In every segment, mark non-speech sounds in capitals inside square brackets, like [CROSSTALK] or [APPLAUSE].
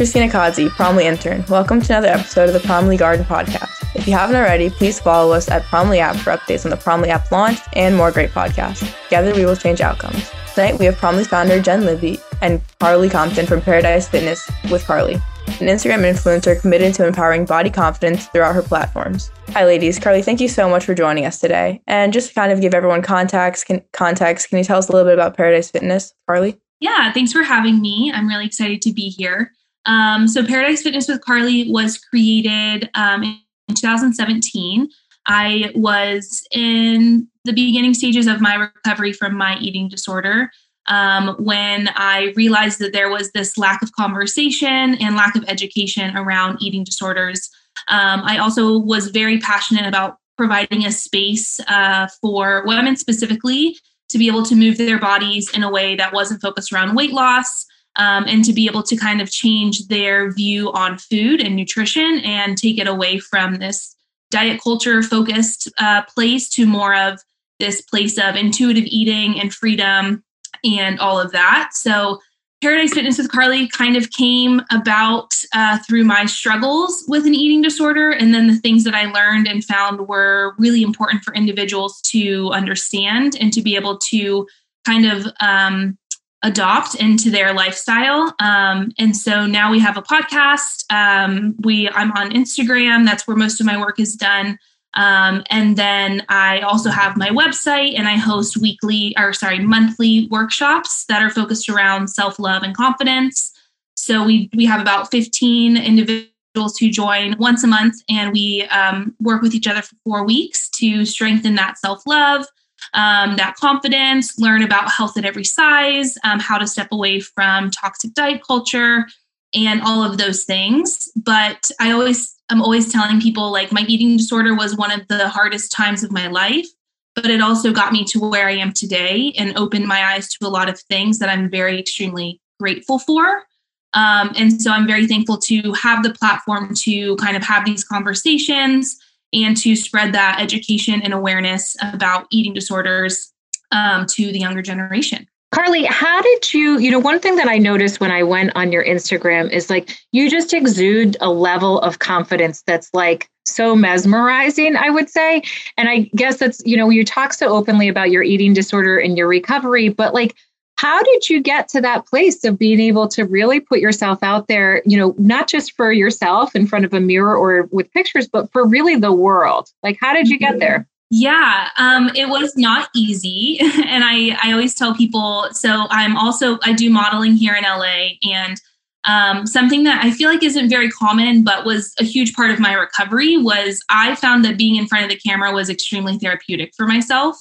Christina Kazi, Promly intern. Welcome to another episode of the Promly Garden podcast. If you haven't already, please follow us at Promly app for updates on the Promly app launch and more great podcasts. Together, we will change outcomes. Tonight, we have Promly founder Jen Libby and Carly Compton from Paradise Fitness with Carly, an Instagram influencer committed to empowering body confidence throughout her platforms. Hi, ladies. Carly, thank you so much for joining us today. And just to kind of give everyone context, can, context, can you tell us a little bit about Paradise Fitness, Carly? Yeah, thanks for having me. I'm really excited to be here. Um, so, Paradise Fitness with Carly was created um, in 2017. I was in the beginning stages of my recovery from my eating disorder um, when I realized that there was this lack of conversation and lack of education around eating disorders. Um, I also was very passionate about providing a space uh, for women specifically to be able to move their bodies in a way that wasn't focused around weight loss um, and to be able to kind of change their view on food and nutrition and take it away from this diet culture focused uh, place to more of this place of intuitive eating and freedom and all of that. So, Paradise Fitness with Carly kind of came about uh, through my struggles with an eating disorder, and then the things that I learned and found were really important for individuals to understand and to be able to kind of um, adopt into their lifestyle. Um, and so now we have a podcast. Um, we I'm on Instagram. That's where most of my work is done. Um, and then I also have my website and I host weekly or sorry, monthly workshops that are focused around self-love and confidence. So we we have about 15 individuals who join once a month and we um, work with each other for four weeks to strengthen that self-love um, that confidence, learn about health at every size, um, how to step away from toxic diet culture, and all of those things. But I always, I'm always telling people like my eating disorder was one of the hardest times of my life, but it also got me to where I am today and opened my eyes to a lot of things that I'm very extremely grateful for. Um, and so I'm very thankful to have the platform to kind of have these conversations and to spread that education and awareness about eating disorders um, to the younger generation. Carly, how did you, you know, one thing that I noticed when I went on your Instagram is like you just exude a level of confidence that's like so mesmerizing, I would say. And I guess that's, you know, you talk so openly about your eating disorder and your recovery, but like how did you get to that place of being able to really put yourself out there, you know, not just for yourself in front of a mirror or with pictures, but for really the world? Like, how did you get there? Yeah, um, it was not easy. [LAUGHS] and I, I always tell people so I'm also, I do modeling here in LA. And um, something that I feel like isn't very common, but was a huge part of my recovery was I found that being in front of the camera was extremely therapeutic for myself.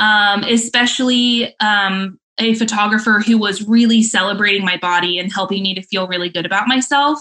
Um, especially um, a photographer who was really celebrating my body and helping me to feel really good about myself.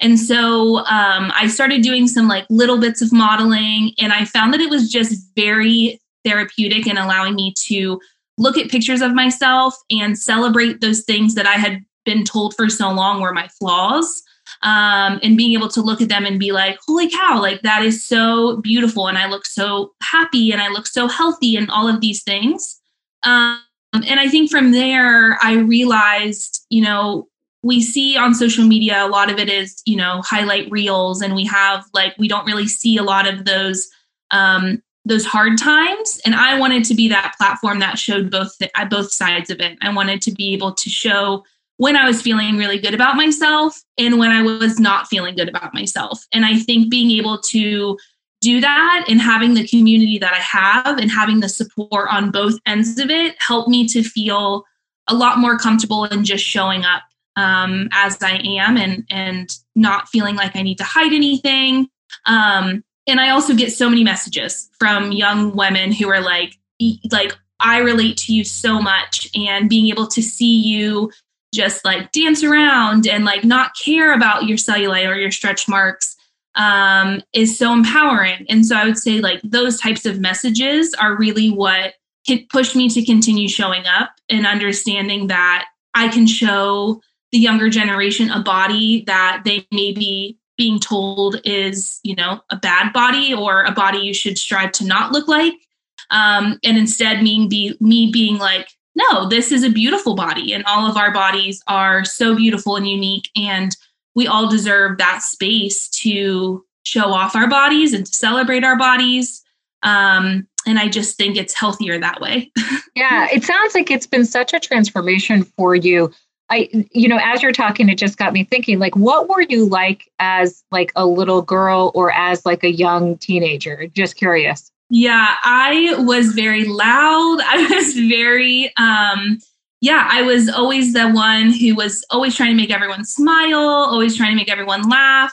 And so um, I started doing some like little bits of modeling, and I found that it was just very therapeutic and allowing me to look at pictures of myself and celebrate those things that I had been told for so long were my flaws. Um, and being able to look at them and be like, holy cow, like that is so beautiful. And I look so happy and I look so healthy and all of these things. Um, and I think from there, I realized, you know, we see on social media a lot of it is, you know, highlight reels, and we have like we don't really see a lot of those um, those hard times. And I wanted to be that platform that showed both the, uh, both sides of it. I wanted to be able to show when I was feeling really good about myself and when I was not feeling good about myself. And I think being able to do that and having the community that I have and having the support on both ends of it helped me to feel a lot more comfortable in just showing up um, as I am and and not feeling like I need to hide anything. Um, and I also get so many messages from young women who are like, like I relate to you so much, and being able to see you just like dance around and like not care about your cellulite or your stretch marks um, is so empowering. And so I would say like those types of messages are really what pushed me to continue showing up and understanding that I can show the younger generation a body that they may be being told is, you know, a bad body or a body you should strive to not look like. Um, and instead me, be, me being like, no, this is a beautiful body and all of our bodies are so beautiful and unique. And we all deserve that space to show off our bodies and to celebrate our bodies. Um, and I just think it's healthier that way. [LAUGHS] yeah, it sounds like it's been such a transformation for you. I, you know, as you're talking, it just got me thinking, like, what were you like as like a little girl or as like a young teenager? Just curious. Yeah, I was very loud. [LAUGHS] I was very, um, yeah, I was always the one who was always trying to make everyone smile, always trying to make everyone laugh.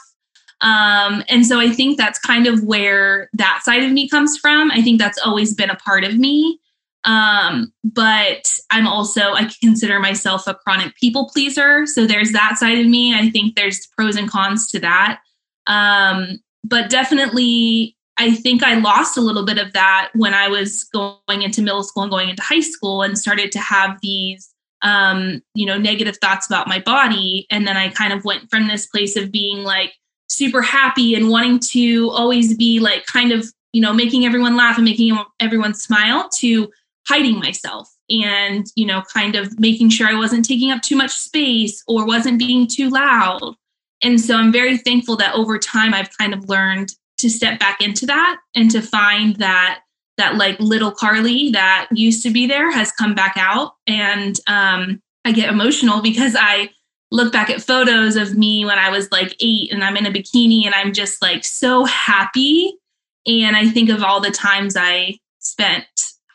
Um, and so I think that's kind of where that side of me comes from. I think that's always been a part of me. Um, but I'm also, I consider myself a chronic people pleaser. So there's that side of me. I think there's pros and cons to that. Um, but definitely, I think I lost a little bit of that when I was going into middle school and going into high school and started to have these um, you know, negative thoughts about my body. And then I kind of went from this place of being like super happy and wanting to always be like kind of, you know, making everyone laugh and making everyone smile to hiding myself and, you know, kind of making sure I wasn't taking up too much space or wasn't being too loud. And so I'm very thankful that over time I've kind of learned to step back into that and to find that that like little Carly that used to be there has come back out. And um, I get emotional because I look back at photos of me when I was like eight and I'm in a bikini and I'm just like so happy. And I think of all the times I spent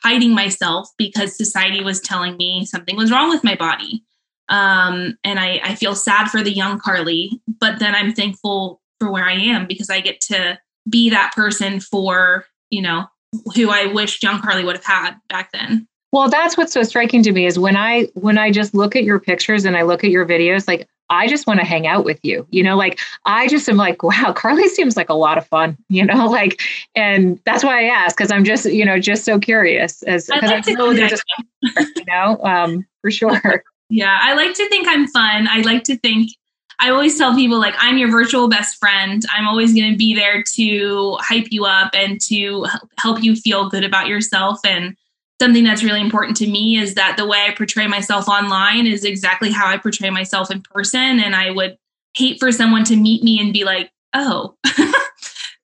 hiding myself because society was telling me something was wrong with my body. Um, and I, I feel sad for the young Carly, but then I'm thankful for where I am because I get to be that person for, you know, who I wish young Carly would have had back then. Well, that's what's so striking to me is when I when I just look at your pictures and I look at your videos, like I just want to hang out with you. You know, like I just am like, wow, [LAUGHS] Carly seems like a lot of fun, you know, [LAUGHS] like and that's why I ask because I'm just, you know, just so curious as because like I know there's just [LAUGHS] you know, um, for sure. Yeah, I like to think I'm fun. I like to think I always tell people like I'm your virtual best friend. I'm always going to be there to hype you up and to help you feel good about yourself and something that's really important to me is that the way I portray myself online is exactly how I portray myself in person and I would hate for someone to meet me and be like, "Oh, [LAUGHS]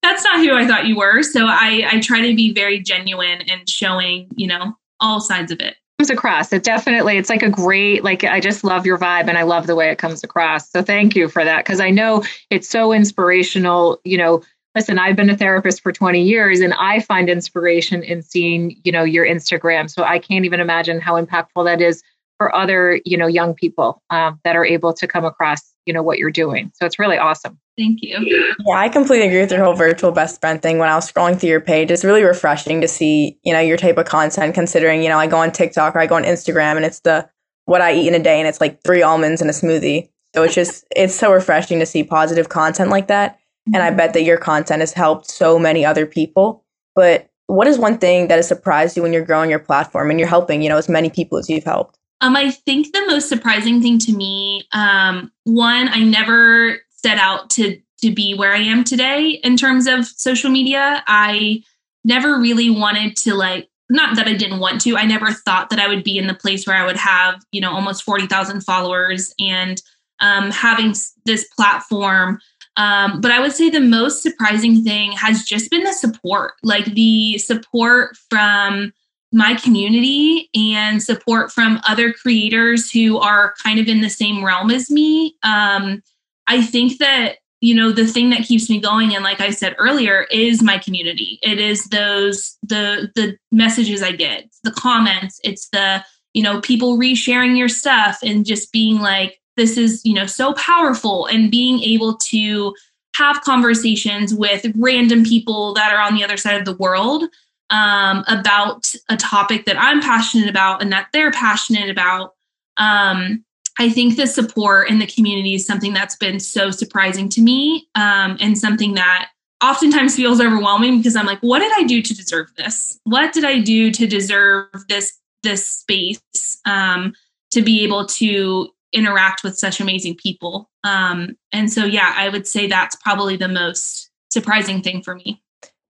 that's not who I thought you were." So I I try to be very genuine and showing, you know, all sides of it comes across. It definitely, it's like a great, like, I just love your vibe and I love the way it comes across. So thank you for that. Cause I know it's so inspirational. You know, listen, I've been a therapist for 20 years and I find inspiration in seeing, you know, your Instagram. So I can't even imagine how impactful that is for other, you know, young people um, that are able to come across, you know, what you're doing. So it's really awesome. Thank you. Yeah, I completely agree with your whole virtual best friend thing. When I was scrolling through your page, it's really refreshing to see, you know, your type of content considering, you know, I go on TikTok or I go on Instagram and it's the what I eat in a day and it's like three almonds and a smoothie. So it's just it's so refreshing to see positive content like that. And I mm-hmm. bet that your content has helped so many other people. But what is one thing that has surprised you when you're growing your platform and you're helping, you know, as many people as you've helped? Um, I think the most surprising thing to me, um, one, I never set out to to be where I am today in terms of social media. I never really wanted to like not that I didn't want to. I never thought that I would be in the place where I would have, you know, almost 40,000 followers and um, having this platform. Um, but I would say the most surprising thing has just been the support, like the support from my community and support from other creators who are kind of in the same realm as me. Um, I think that you know the thing that keeps me going and like i said earlier is my community it is those the the messages i get the comments it's the you know people resharing your stuff and just being like this is you know so powerful and being able to have conversations with random people that are on the other side of the world um, about a topic that i'm passionate about and that they're passionate about um, I think the support in the community is something that's been so surprising to me um, and something that oftentimes feels overwhelming because I'm like, what did I do to deserve this? What did I do to deserve this this space um, to be able to interact with such amazing people? Um, and so, yeah, I would say that's probably the most surprising thing for me.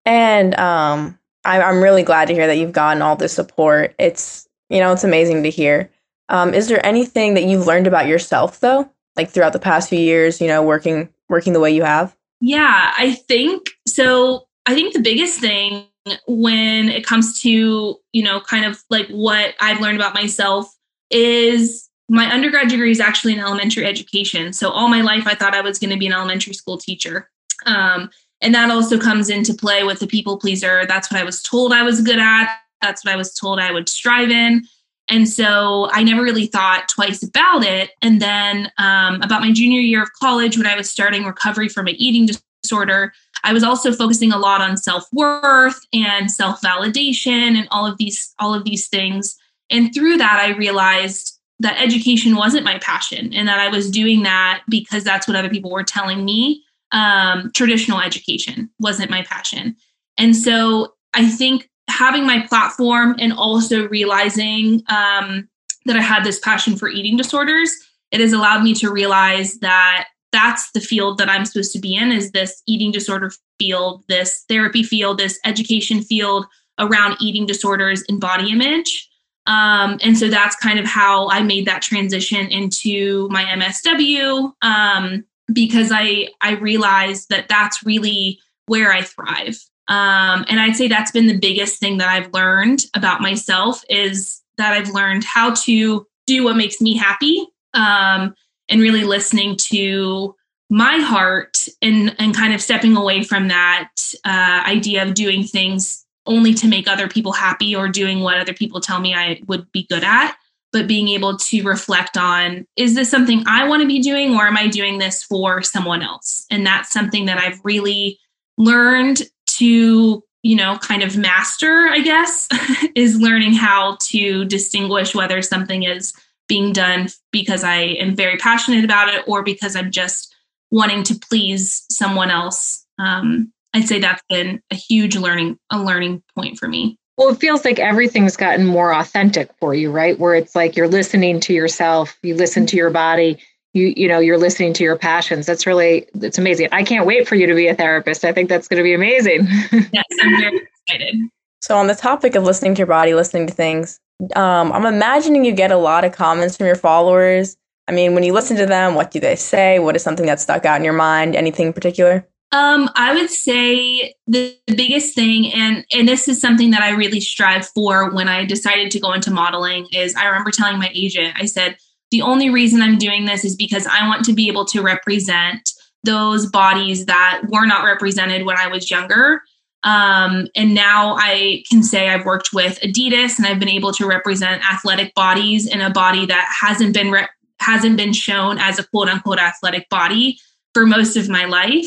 And um, I, I'm really glad to hear that you've gotten all this support. It's you know, it's amazing to hear. Um, is there anything that you've learned about yourself though like throughout the past few years, you know, working working the way you have? Yeah, I think so. I think the biggest thing when it comes to, you know, kind of like what I've learned about myself is my undergrad degree is actually in elementary education. So all my life I thought I was going to be an elementary school teacher. Um, and that also comes into play with the people pleaser. That's what I was told I was good at. That's what I was told I would strive in. And so I never really thought twice about it. And then um, about my junior year of college, when I was starting recovery from an eating disorder, I was also focusing a lot on self-worth and self-validation and all of these all of these things. And through that, I realized that education wasn't my passion and that I was doing that because that's what other people were telling me. Um, traditional education wasn't my passion. And so I think having my platform and also realizing um, that I had this passion for eating disorders, it has allowed me to realize that that's the field that I'm supposed to be in is this eating disorder field, this therapy field, this education field around eating disorders and body image. Um, and so that's kind of how I made that transition into my MSW um, because I I realized that that's really where I thrive. Um, and I'd say that's been the biggest thing that I've learned about myself is that I've learned how to do what makes me happy um, and really listening to my heart and and kind of stepping away from that uh, idea of doing things only to make other people happy or doing what other people tell me I would be good at but being able to reflect on is this something I want to be doing or am I doing this for someone else? And that's something that I've really learned to you know kind of master i guess [LAUGHS] is learning how to distinguish whether something is being done because i am very passionate about it or because i'm just wanting to please someone else. Um, i'd say that's been a huge learning a learning point for me well it feels like everything's gotten more authentic for you right? Where it's like you're listening to yourself you listen to your body you you know you're listening to your passions. That's really it's amazing. I can't wait for you to be a therapist. I think that's going to be amazing. [LAUGHS] Yes i'm very excited. So on the topic of listening to your body listening to things um, i'm imagining you get a lot of comments from your followers. I mean when you listen to them what do they say? What is something that stuck out in your mind? Anything in particular um, I would say the, the biggest thing, and and this is something that I really strive for when I decided to go into modeling, is I remember telling my agent, I said, the only reason I'm doing this is because I want to be able to represent those bodies that were not represented when I was younger. Um, and now I can say I've worked with Adidas and I've been able to represent athletic bodies in a body that hasn't been re- hasn't been shown as a quote unquote athletic body for most of my life.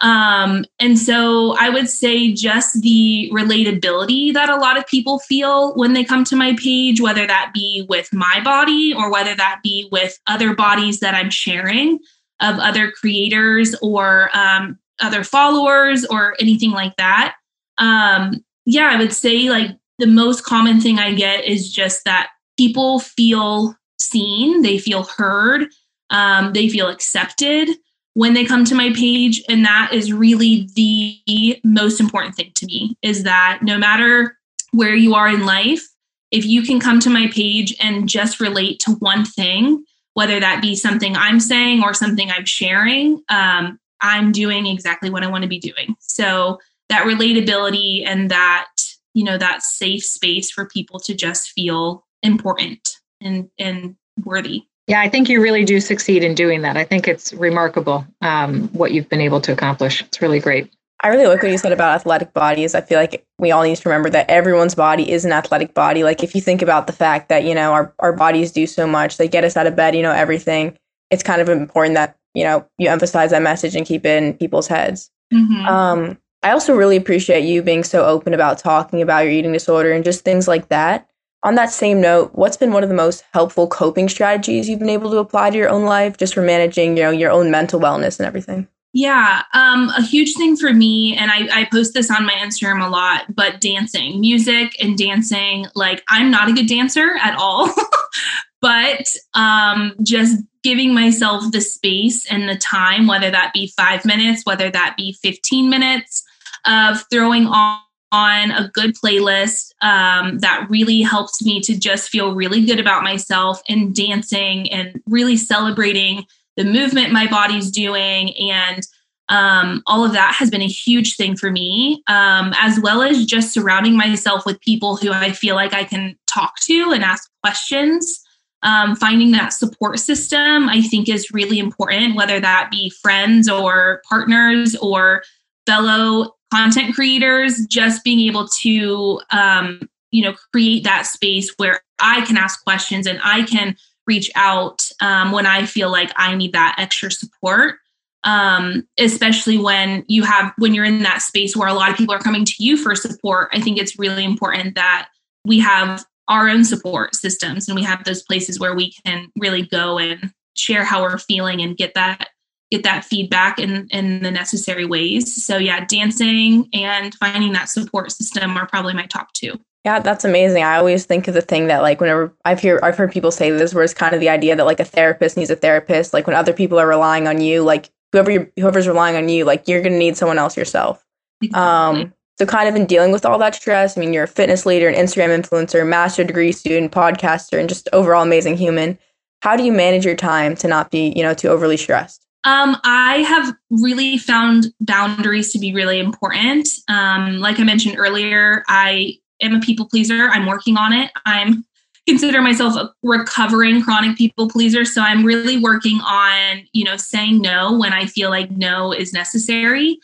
Um, and so I would say just the relatability that a lot of people feel when they come to my page, whether that be with my body or whether that be with other bodies that I'm sharing of other creators or um, other followers or anything like that. Um, yeah, I would say like the most common thing I get is just that people feel seen, they feel heard, um, they feel accepted when they come to my page and that is really the most important thing to me is that no matter where you are in life if you can come to my page and just relate to one thing whether that be something i'm saying or something i'm sharing um, i'm doing exactly what i want to be doing. So that relatability and that you know that safe space for people to just feel important and and worthy yeah, I think you really do succeed in doing that. I think it's remarkable um, what you've been able to accomplish. It's really great. I really like what you said about athletic bodies. I feel like we all need to remember that everyone's body is an athletic body. Like if you think about the fact that, you know, our, our bodies do so much, they get us out of bed, you know, everything. It's kind of important that, you know, you emphasize that message and keep it in people's heads. Mm-hmm. Um, I also really appreciate you being so open about talking about your eating disorder and just things like that. On that same note, what's been one of the most helpful coping strategies you've been able to apply to your own life just for managing, you know, your own mental wellness and everything? Yeah, um, a huge thing for me, and I, I post this on my Instagram a lot, but dancing, music and dancing. Like, I'm not a good dancer at all, [LAUGHS] but um, just giving myself the space and the time, whether that be five minutes, whether that be 15 minutes of throwing on on a good playlist um, that really helps me to just feel really good about myself and dancing and really celebrating the movement my body's doing. And um, all of that has been a huge thing for me um, as well as just surrounding myself with people who i feel like i can talk to and ask questions. Um, finding that support system i think is really important whether that be friends or partners or fellow content creators just being able to um, you know create that space where i can ask questions and i can reach out um, when i feel like i need that extra support. Um, especially when you have when you're in that space where a lot of people are coming to you for support i think it's really important that we have our own support systems and we have those places where we can really go and share how we're feeling and get that get that feedback in in the necessary ways so yeah dancing and finding that support system are probably my top two yeah, that's amazing. I always think of the thing that like whenever I've hear I've heard people say this, where it's kind of the idea that like a therapist needs a therapist. Like when other people are relying on you, like whoever you whoever's relying on you, like you're gonna need someone else yourself. Exactly. Um, so kind of in dealing with all that stress, I mean, you're a fitness leader, an Instagram influencer, master degree student, podcaster, and just overall amazing human. How do you manage your time to not be, you know, too overly stressed? Um, I have really found boundaries to be really important. Um, like I mentioned earlier, I am a people pleaser. I'm working on it. I'm [LAUGHS] consider myself a recovering chronic people pleaser so i'm really working on you know saying no when i feel like no is necessary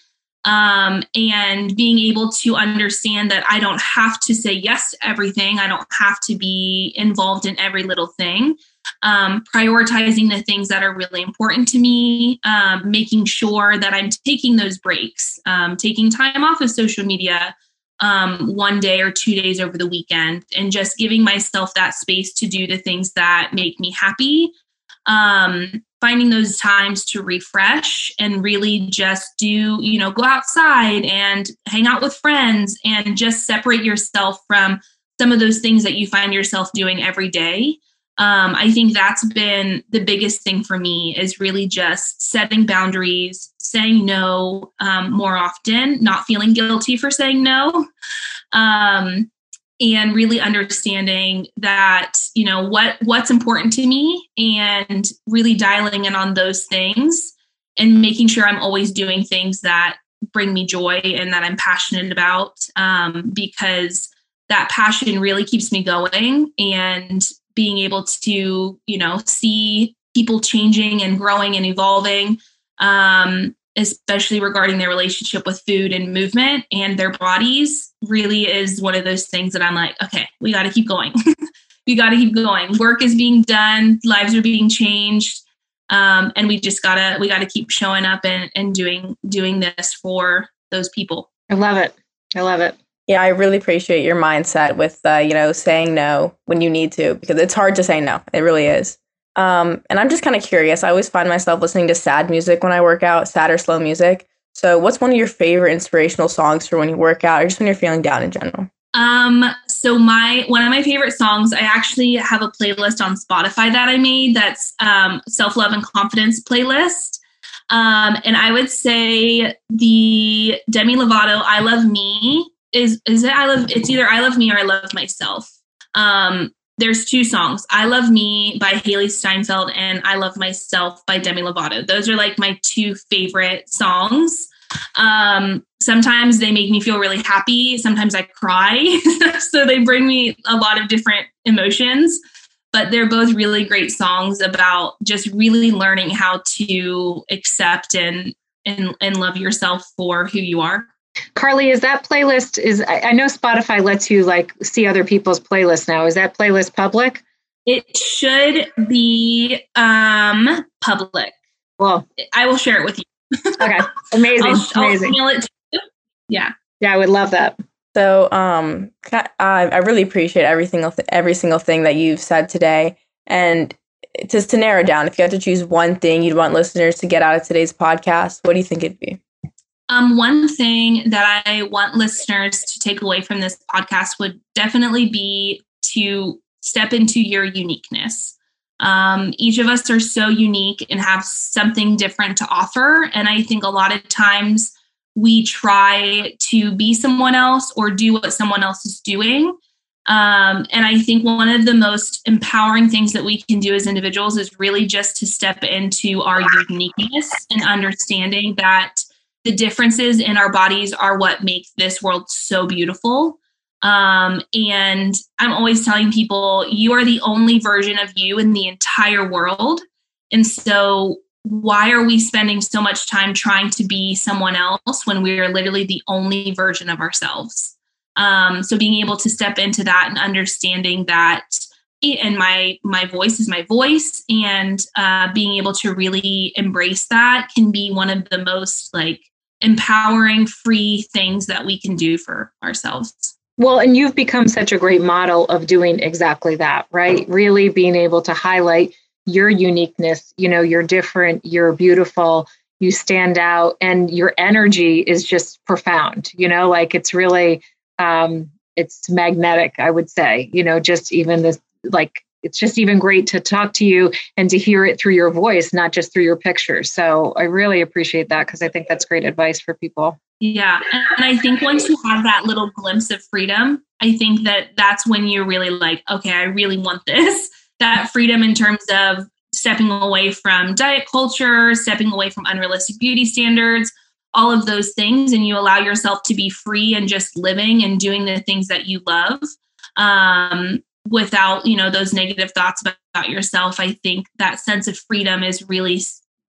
um, and being able to understand that i don't have to say yes to everything i don't have to be involved in every little thing um, prioritizing the things that are really important to me um, making sure that i'm taking those breaks um, taking time off of social media um, one day or two days over the weekend and just giving myself that space to do the things that make me happy. Um, finding those times to refresh and really just do, you know, go outside and hang out with friends and just separate yourself from some of those things that you find yourself doing every day um, i think that's been the biggest thing for me is really just setting boundaries saying no um, more often not feeling guilty for saying no. Um, and really understanding that you know what what's important to me and really dialing in on those things and making sure i'm always doing things that bring me joy and that i'm passionate about um, because that passion really keeps me going and being able to you know see people changing and growing and evolving um, especially regarding their relationship with food and movement and their bodies really is one of those things that i'm like okay we got to keep going. [LAUGHS] We got to keep going. Work is being done. Lives are being changed. Um, and we just gotta we gotta keep showing up and, and doing doing this for those people. I love it. I love it yeah, I really appreciate your mindset with uh, you know saying no when you need to because it's hard to say no. It really is. Um, and I'm just kind of curious. I always find myself listening to sad music when I work out, sad or slow music. So, what's one of your favorite inspirational songs for when you work out, or just when you're feeling down in general? Um, so my one of my favorite songs, I actually have a playlist on Spotify that I made. That's um, self love and confidence playlist. Um, and I would say the Demi Lovato "I Love Me" is is it I love it's either I love me or I love myself. Um, there's two songs I Love Me by Hailee Steinfeld and I Love Myself by Demi Lovato. Those are like my two favorite songs. Um, sometimes they make me feel really happy, sometimes I cry. [LAUGHS] so they bring me a lot of different emotions, but they're both really great songs about just really learning how to accept and and, and love yourself for who you are. Carly, is that playlist is I, I know Spotify lets you like see other people's playlists now. Is that playlist public? It should be um public. Well, I will share it with you. [LAUGHS] okay. Amazing. I'll, Amazing. I'll it yeah. Yeah, I would love that. So, um, I, I really appreciate every single th- every single thing that you've said today, and just to narrow down, if you had to choose one thing you'd want listeners to get out of today's podcast, what do you think it'd be? Um, one thing that I want listeners to take away from this podcast would definitely be to step into your uniqueness. Um, each of us are so unique and have something different to offer. And I think a lot of times we try to be someone else or do what someone else is doing. Um, and I think one of the most empowering things that we can do as individuals is really just to step into our uniqueness and understanding that the differences in our bodies are what make this world so beautiful. Um, and I'm always telling people, you are the only version of you in the entire world. And so, why are we spending so much time trying to be someone else when we are literally the only version of ourselves? Um, so, being able to step into that and understanding that and my my voice is my voice and uh, being able to really embrace that can be one of the most like empowering free things that we can do for ourselves well, and you've become such a great model of doing exactly that, right? Really being able to highlight your uniqueness. You know, you're different, you're beautiful, you stand out, and your energy is just profound. You know, like it's really, um, it's magnetic, I would say. You know, just even this, like, it's just even great to talk to you and to hear it through your voice, not just through your pictures. So I really appreciate that because I think that's great advice for people. Yeah. And I think once you have that little glimpse of freedom, I think that that's when you're really like, okay, I really want this. [LAUGHS] That freedom in terms of stepping away from diet culture, stepping away from unrealistic beauty standards, all of those things. And you allow yourself to be free and just living and doing the things that you love um, without, you know, those negative thoughts about, about yourself. I think that sense of freedom is really,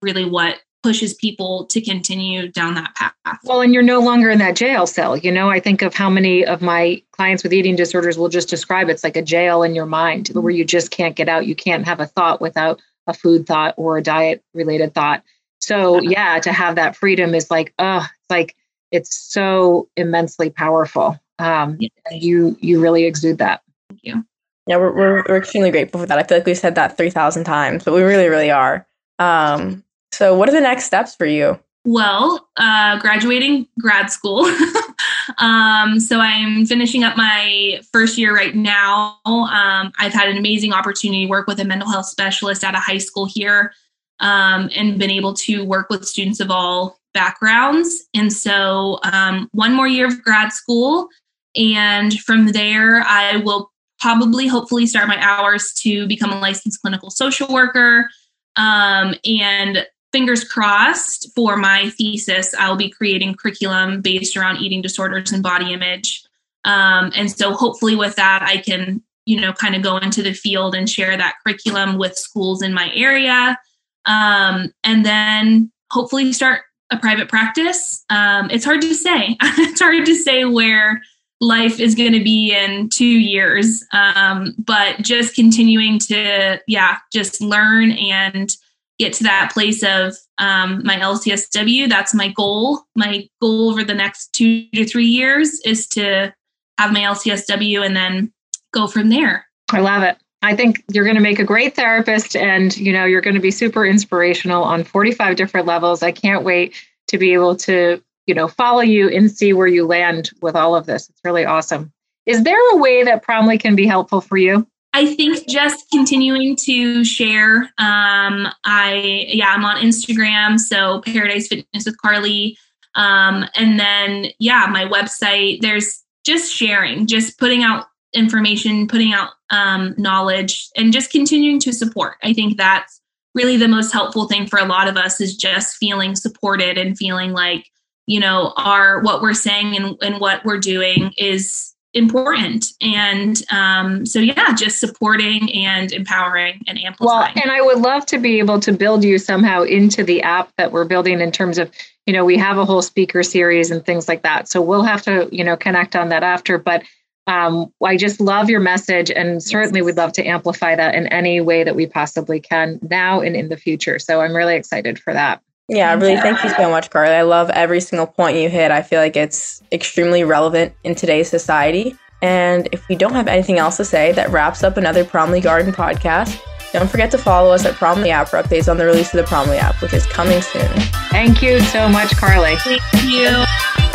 really what pushes people to continue down that path. Well, and you're no longer in that jail cell. You know, I think of how many of my clients with eating disorders will just describe it's like a jail in your mind mm-hmm. where you just can't get out. You can't have a thought without a food thought or a diet related thought. So, yeah, to have that freedom is like, oh, it's like it's so immensely powerful. Um. You you really exude that. Thank you. Yeah, we're, we're, we're extremely grateful for that. I feel like we've said that 3,000 times, but we really, really are. Um, so, what are the next steps for you? Well, uh, graduating grad school. [LAUGHS] um, so I'm finishing up my first year right now. Um, I've had an amazing opportunity to work with a mental health specialist at a high school here um, and been able to work with students of all backgrounds. And so, um, one more year of grad school. And from there, I will probably, hopefully, start my hours to become a licensed clinical social worker. Um, and fingers crossed for my thesis, I'll be creating curriculum based around eating disorders and body image. Um, and so hopefully with that, I can, you know, kind of go into the field and share that curriculum with schools in my area. Um, and then hopefully start a private practice. Um, it's hard to say. [LAUGHS] it's hard to say where life is going to be in two years. Um, but just continuing to, yeah, just learn and get to that place of um, my LCSW. That's my goal. My goal over the next two to three years is to have my LCSW and then go from there. I love it. I think you're going to make a great therapist and you know you're going to be super inspirational on 45 different levels. I can't wait to be able to, you know, follow you and see where you land with all of this. It's really awesome. Is there a way that Promly can be helpful for you? I think just continuing to share. Um, I yeah, I'm on Instagram, so Paradise Fitness with Carly. Um, and then yeah, my website. There's just sharing, just putting out information, putting out um, knowledge, and just continuing to support. I think that's really the most helpful thing for a lot of us is just feeling supported and feeling like you know our what we're saying and, and what we're doing is important. And um, so yeah just supporting and empowering and amplifying. Well and i would love to be able to build you somehow into the app that we're building in terms of you know we have a whole speaker series and things like that. So we'll have to you know connect on that after. But um, i just love your message and certainly we'd love to amplify that in any way that we possibly can now and in the future. So i'm really excited for that yeah, really thank you so much, Carly. I love every single point you hit. I feel like it's extremely relevant in today's society. And if we don't have anything else to say, that wraps up another Promly Garden podcast. Don't forget to follow us at Promly app for updates on the release of the Promly app, which is coming soon. Thank you so much, Carly. Thank you.